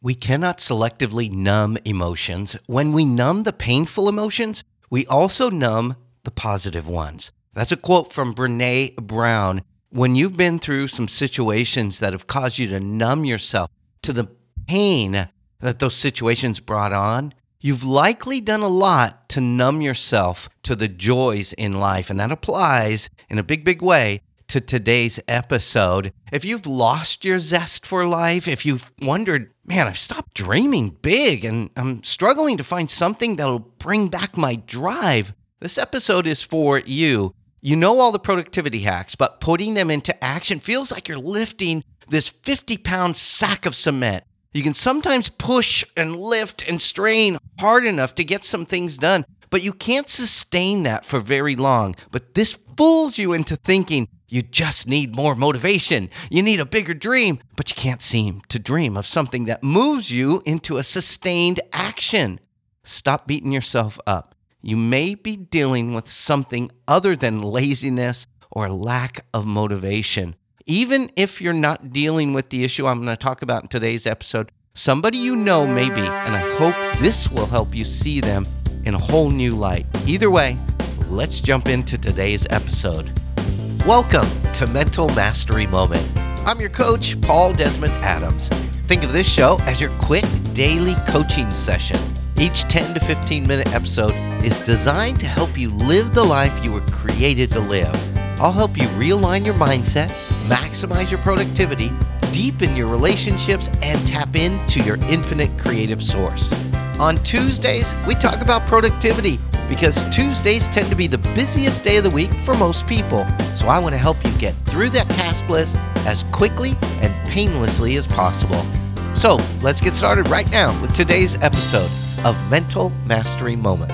We cannot selectively numb emotions. When we numb the painful emotions, we also numb the positive ones. That's a quote from Brene Brown. When you've been through some situations that have caused you to numb yourself to the pain that those situations brought on, you've likely done a lot to numb yourself to the joys in life. And that applies in a big, big way to today's episode. If you've lost your zest for life, if you've wondered, man, I've stopped dreaming big and I'm struggling to find something that'll bring back my drive, this episode is for you. You know all the productivity hacks, but putting them into action feels like you're lifting this 50 pound sack of cement. You can sometimes push and lift and strain hard enough to get some things done, but you can't sustain that for very long. But this fools you into thinking you just need more motivation. You need a bigger dream, but you can't seem to dream of something that moves you into a sustained action. Stop beating yourself up. You may be dealing with something other than laziness or lack of motivation. Even if you're not dealing with the issue I'm going to talk about in today's episode, somebody you know may be, and I hope this will help you see them in a whole new light. Either way, let's jump into today's episode. Welcome to Mental Mastery Moment. I'm your coach, Paul Desmond Adams. Think of this show as your quick daily coaching session. Each 10 to 15 minute episode is designed to help you live the life you were created to live. I'll help you realign your mindset, maximize your productivity, deepen your relationships, and tap into your infinite creative source. On Tuesdays, we talk about productivity because Tuesdays tend to be the busiest day of the week for most people. So I want to help you get through that task list as quickly and painlessly as possible. So let's get started right now with today's episode of Mental Mastery Moment.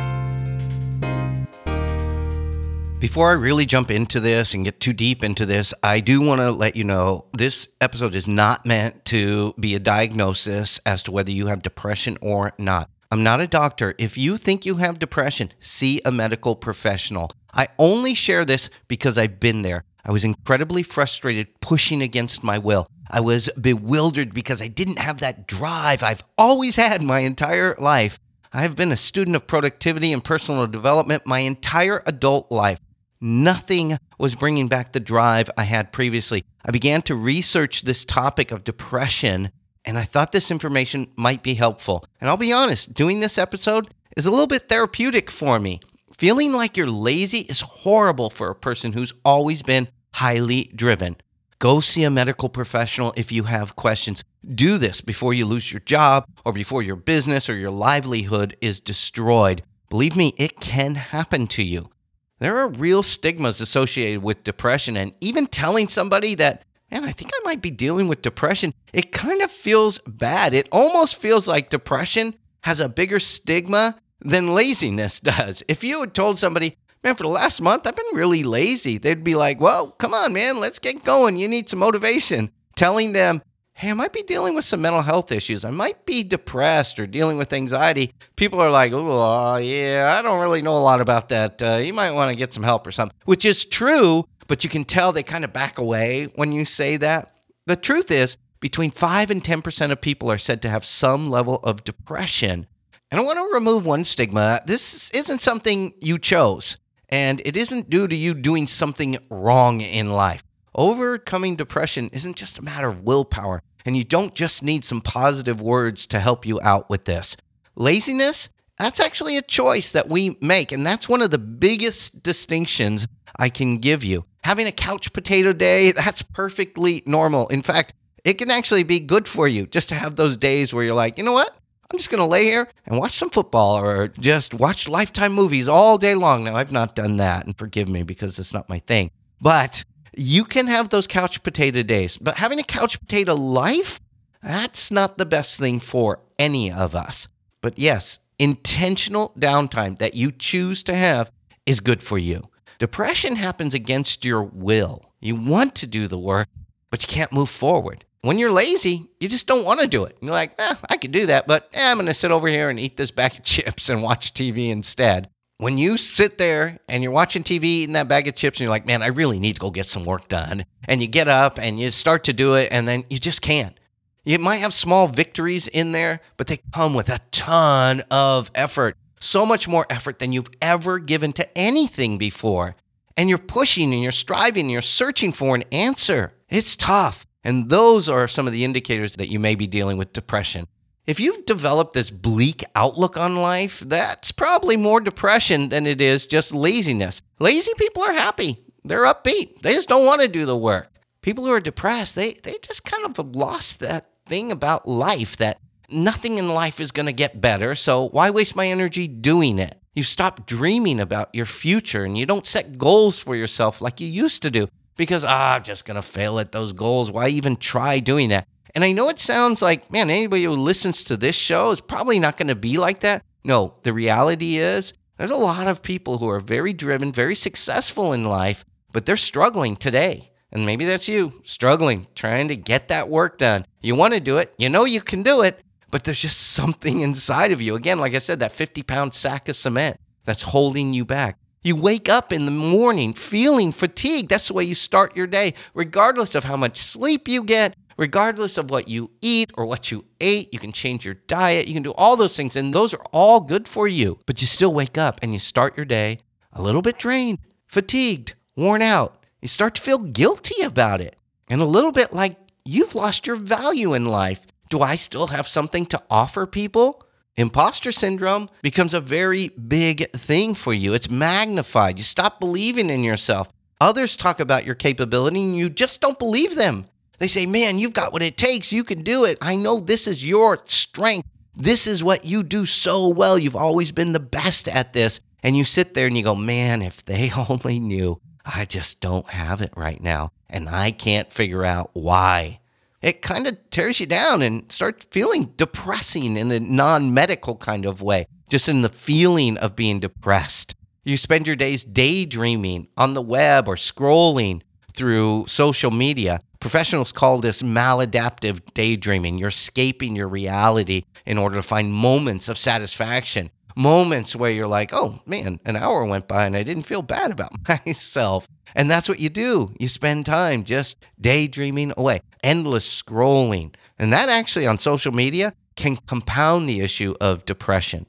Before I really jump into this and get too deep into this, I do want to let you know this episode is not meant to be a diagnosis as to whether you have depression or not. I'm not a doctor. If you think you have depression, see a medical professional. I only share this because I've been there. I was incredibly frustrated, pushing against my will. I was bewildered because I didn't have that drive I've always had my entire life. I've been a student of productivity and personal development my entire adult life. Nothing was bringing back the drive I had previously. I began to research this topic of depression and I thought this information might be helpful. And I'll be honest, doing this episode is a little bit therapeutic for me. Feeling like you're lazy is horrible for a person who's always been highly driven. Go see a medical professional if you have questions. Do this before you lose your job or before your business or your livelihood is destroyed. Believe me, it can happen to you. There are real stigmas associated with depression, and even telling somebody that man, I think I might be dealing with depression. It kind of feels bad. It almost feels like depression has a bigger stigma than laziness does. If you had told somebody, man, for the last month, I've been really lazy, they'd be like, well, come on, man, let's get going. You need some motivation. Telling them, hey, I might be dealing with some mental health issues. I might be depressed or dealing with anxiety. People are like, oh, yeah, I don't really know a lot about that. Uh, you might want to get some help or something, which is true but you can tell they kind of back away when you say that. The truth is, between 5 and 10% of people are said to have some level of depression. And I want to remove one stigma. This isn't something you chose, and it isn't due to you doing something wrong in life. Overcoming depression isn't just a matter of willpower, and you don't just need some positive words to help you out with this. Laziness, that's actually a choice that we make, and that's one of the biggest distinctions I can give you having a couch potato day, that's perfectly normal. In fact, it can actually be good for you just to have those days where you're like, you know what? I'm just going to lay here and watch some football or just watch Lifetime movies all day long. Now, I've not done that, and forgive me because it's not my thing. But you can have those couch potato days. But having a couch potato life, that's not the best thing for any of us. But yes, intentional downtime that you choose to have is good for you. Depression happens against your will. You want to do the work, but you can't move forward. When you're lazy, you just don't want to do it. You're like, eh, I could do that, but eh, I'm going to sit over here and eat this bag of chips and watch TV instead. When you sit there and you're watching TV eating that bag of chips and you're like, man, I really need to go get some work done. And you get up and you start to do it and then you just can't. You might have small victories in there, but they come with a ton of effort. So much more effort than you've ever given to anything before. And you're pushing and you're striving and you're searching for an answer. It's tough. And those are some of the indicators that you may be dealing with depression. If you've developed this bleak outlook on life, that's probably more depression than it is just laziness. Lazy people are happy. They're upbeat. They just don't want to do the work. People who are depressed, they they just kind of lost that thing about life that nothing in life is going to get better, so why waste my energy doing it? You stop dreaming about your future and you don't set goals for yourself like you used to do because ah, I'm just going to fail at those goals. Why even try doing that? And I know it sounds like, man, anybody who listens to this show is probably not going to be like that. No, the reality is there's a lot of people who are very driven, very successful in life, but they're struggling today. And maybe that's you, struggling, trying to get that work done. You want to do it, you know you can do it, but there's just something inside of you. Again, like I said, that 50 pound sack of cement that's holding you back. You wake up in the morning feeling fatigued. That's the way you start your day, regardless of how much sleep you get, regardless of what you eat or what you ate. You can change your diet. You can do all those things, and those are all good for you. But you still wake up and you start your day a little bit drained, fatigued, worn out. You start to feel guilty about it and a little bit like you've lost your value in life. Do I still have something to offer people? Imposter syndrome becomes a very big thing for you. It's magnified. You stop believing in yourself. Others talk about your capability and you just don't believe them. They say, Man, you've got what it takes. You can do it. I know this is your strength. This is what you do so well. You've always been the best at this. And you sit there and you go, Man, if they only knew, I just don't have it right now. And I can't figure out why. It kind of tears you down and starts feeling depressing in a non medical kind of way, just in the feeling of being depressed. You spend your days daydreaming on the web or scrolling through social media. Professionals call this maladaptive daydreaming. You're escaping your reality in order to find moments of satisfaction, moments where you're like, oh man, an hour went by and I didn't feel bad about myself. And that's what you do. You spend time just daydreaming away, endless scrolling. And that actually on social media can compound the issue of depression.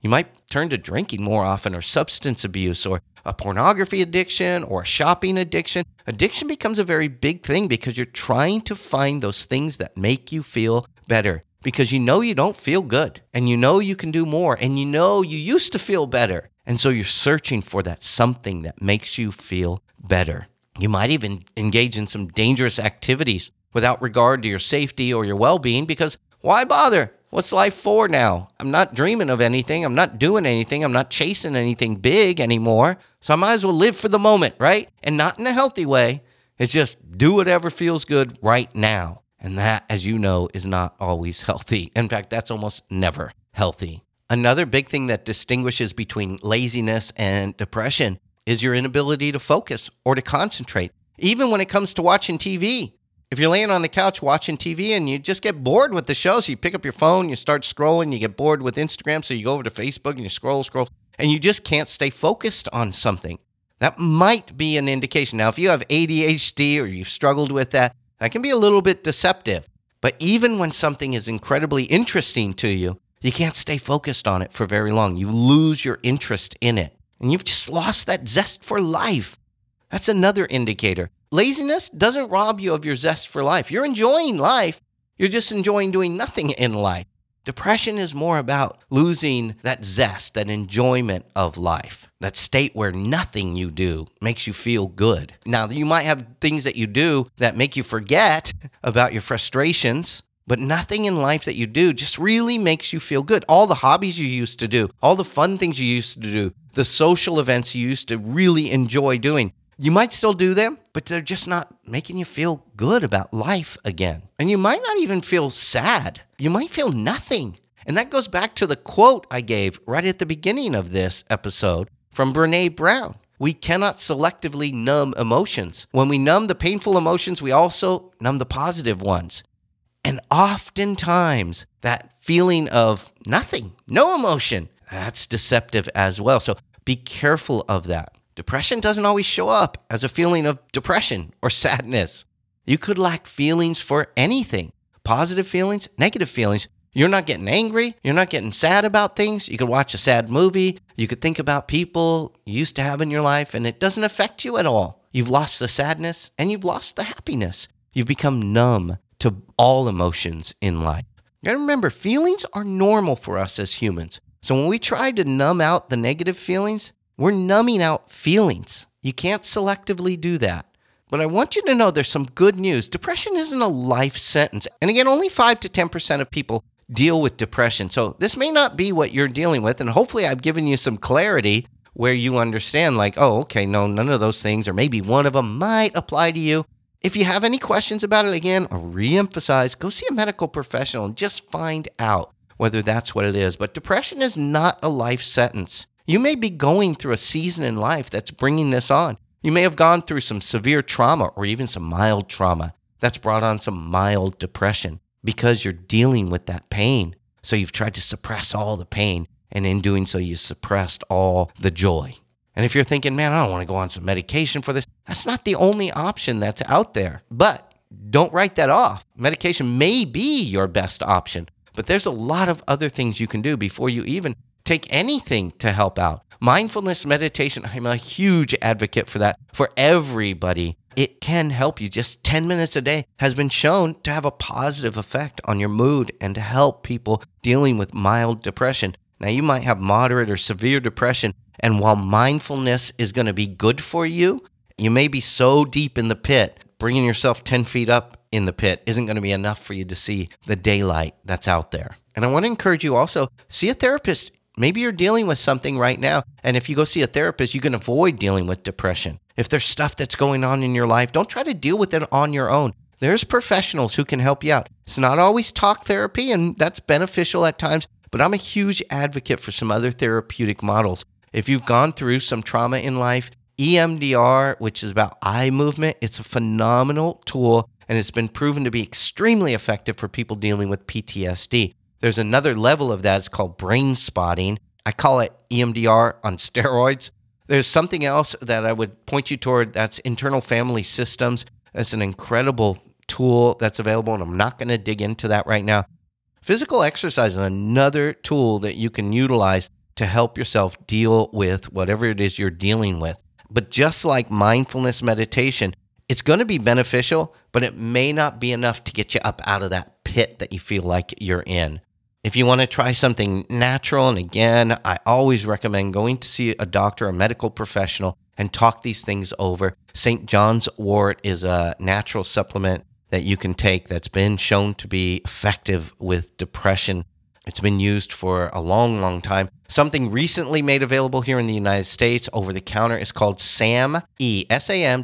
You might turn to drinking more often, or substance abuse, or a pornography addiction, or a shopping addiction. Addiction becomes a very big thing because you're trying to find those things that make you feel better because you know you don't feel good and you know you can do more and you know you used to feel better. And so you're searching for that something that makes you feel better. You might even engage in some dangerous activities without regard to your safety or your well being because why bother? What's life for now? I'm not dreaming of anything. I'm not doing anything. I'm not chasing anything big anymore. So I might as well live for the moment, right? And not in a healthy way. It's just do whatever feels good right now. And that, as you know, is not always healthy. In fact, that's almost never healthy. Another big thing that distinguishes between laziness and depression is your inability to focus or to concentrate, even when it comes to watching TV. If you're laying on the couch watching TV and you just get bored with the show, so you pick up your phone, you start scrolling, you get bored with Instagram, so you go over to Facebook and you scroll, scroll, and you just can't stay focused on something. That might be an indication. Now, if you have ADHD or you've struggled with that, that can be a little bit deceptive. But even when something is incredibly interesting to you, you can't stay focused on it for very long. You lose your interest in it and you've just lost that zest for life. That's another indicator. Laziness doesn't rob you of your zest for life. You're enjoying life, you're just enjoying doing nothing in life. Depression is more about losing that zest, that enjoyment of life, that state where nothing you do makes you feel good. Now, you might have things that you do that make you forget about your frustrations but nothing in life that you do just really makes you feel good. All the hobbies you used to do, all the fun things you used to do, the social events you used to really enjoy doing, you might still do them, but they're just not making you feel good about life again. And you might not even feel sad. You might feel nothing. And that goes back to the quote I gave right at the beginning of this episode from Brene Brown. We cannot selectively numb emotions. When we numb the painful emotions, we also numb the positive ones. And oftentimes, that feeling of nothing, no emotion, that's deceptive as well. So be careful of that. Depression doesn't always show up as a feeling of depression or sadness. You could lack feelings for anything. positive feelings, negative feelings. You're not getting angry. You're not getting sad about things. You could watch a sad movie. You could think about people you used to have in your life, and it doesn't affect you at all. You've lost the sadness and you've lost the happiness. You've become numb to all emotions in life. Gotta remember, feelings are normal for us as humans. So when we try to numb out the negative feelings, we're numbing out feelings. You can't selectively do that. But I want you to know there's some good news. Depression isn't a life sentence. And again, only 5 to 10% of people deal with depression. So this may not be what you're dealing with. And hopefully, I've given you some clarity where you understand, like, oh, okay, no, none of those things, or maybe one of them might apply to you. If you have any questions about it, again, I'll reemphasize go see a medical professional and just find out whether that's what it is. But depression is not a life sentence. You may be going through a season in life that's bringing this on. You may have gone through some severe trauma or even some mild trauma that's brought on some mild depression because you're dealing with that pain. So you've tried to suppress all the pain, and in doing so, you suppressed all the joy. And if you're thinking, man, I don't want to go on some medication for this, that's not the only option that's out there. But don't write that off. Medication may be your best option, but there's a lot of other things you can do before you even take anything to help out. Mindfulness meditation, I'm a huge advocate for that for everybody. It can help you. Just 10 minutes a day has been shown to have a positive effect on your mood and to help people dealing with mild depression. Now, you might have moderate or severe depression, and while mindfulness is going to be good for you, you may be so deep in the pit, bringing yourself 10 feet up in the pit isn't going to be enough for you to see the daylight that's out there. And I want to encourage you also see a therapist. Maybe you're dealing with something right now. And if you go see a therapist, you can avoid dealing with depression. If there's stuff that's going on in your life, don't try to deal with it on your own. There's professionals who can help you out. It's not always talk therapy, and that's beneficial at times, but I'm a huge advocate for some other therapeutic models. If you've gone through some trauma in life, EMDR, which is about eye movement, it's a phenomenal tool and it's been proven to be extremely effective for people dealing with PTSD. There's another level of that, it's called brain spotting. I call it EMDR on steroids. There's something else that I would point you toward that's internal family systems. That's an incredible tool that's available, and I'm not going to dig into that right now. Physical exercise is another tool that you can utilize to help yourself deal with whatever it is you're dealing with. But just like mindfulness meditation, it's going to be beneficial, but it may not be enough to get you up out of that pit that you feel like you're in. If you want to try something natural, and again, I always recommend going to see a doctor, a medical professional, and talk these things over. St. John's wort is a natural supplement that you can take that's been shown to be effective with depression. It's been used for a long, long time. Something recently made available here in the United States over the counter is called SAM E, S A M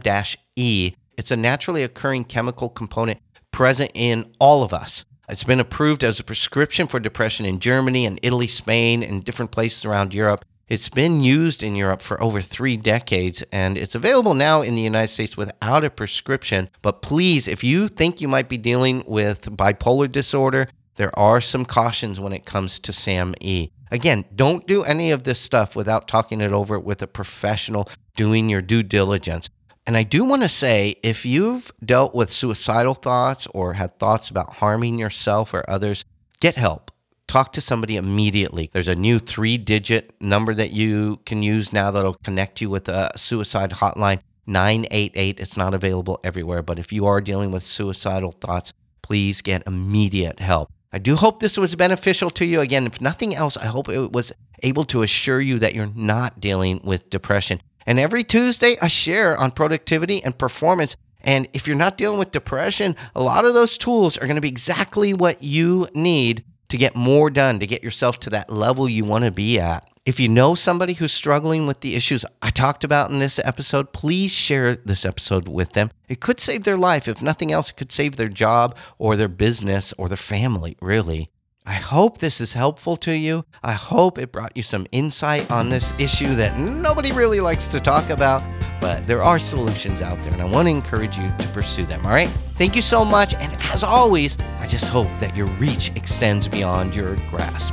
E. It's a naturally occurring chemical component present in all of us. It's been approved as a prescription for depression in Germany and Italy, Spain, and different places around Europe. It's been used in Europe for over three decades and it's available now in the United States without a prescription. But please, if you think you might be dealing with bipolar disorder, there are some cautions when it comes to SAM E. Again, don't do any of this stuff without talking it over with a professional, doing your due diligence. And I do want to say if you've dealt with suicidal thoughts or had thoughts about harming yourself or others, get help talk to somebody immediately. There's a new three digit number that you can use now that'll connect you with a suicide hotline 988. It's not available everywhere, but if you are dealing with suicidal thoughts, please get immediate help. I do hope this was beneficial to you. Again, if nothing else, I hope it was able to assure you that you're not dealing with depression. And every Tuesday, I share on productivity and performance. And if you're not dealing with depression, a lot of those tools are going to be exactly what you need to get more done, to get yourself to that level you want to be at. If you know somebody who's struggling with the issues I talked about in this episode, please share this episode with them. It could save their life. If nothing else, it could save their job or their business or their family, really. I hope this is helpful to you. I hope it brought you some insight on this issue that nobody really likes to talk about, but there are solutions out there, and I want to encourage you to pursue them. All right? Thank you so much. And as always, I just hope that your reach extends beyond your grasp.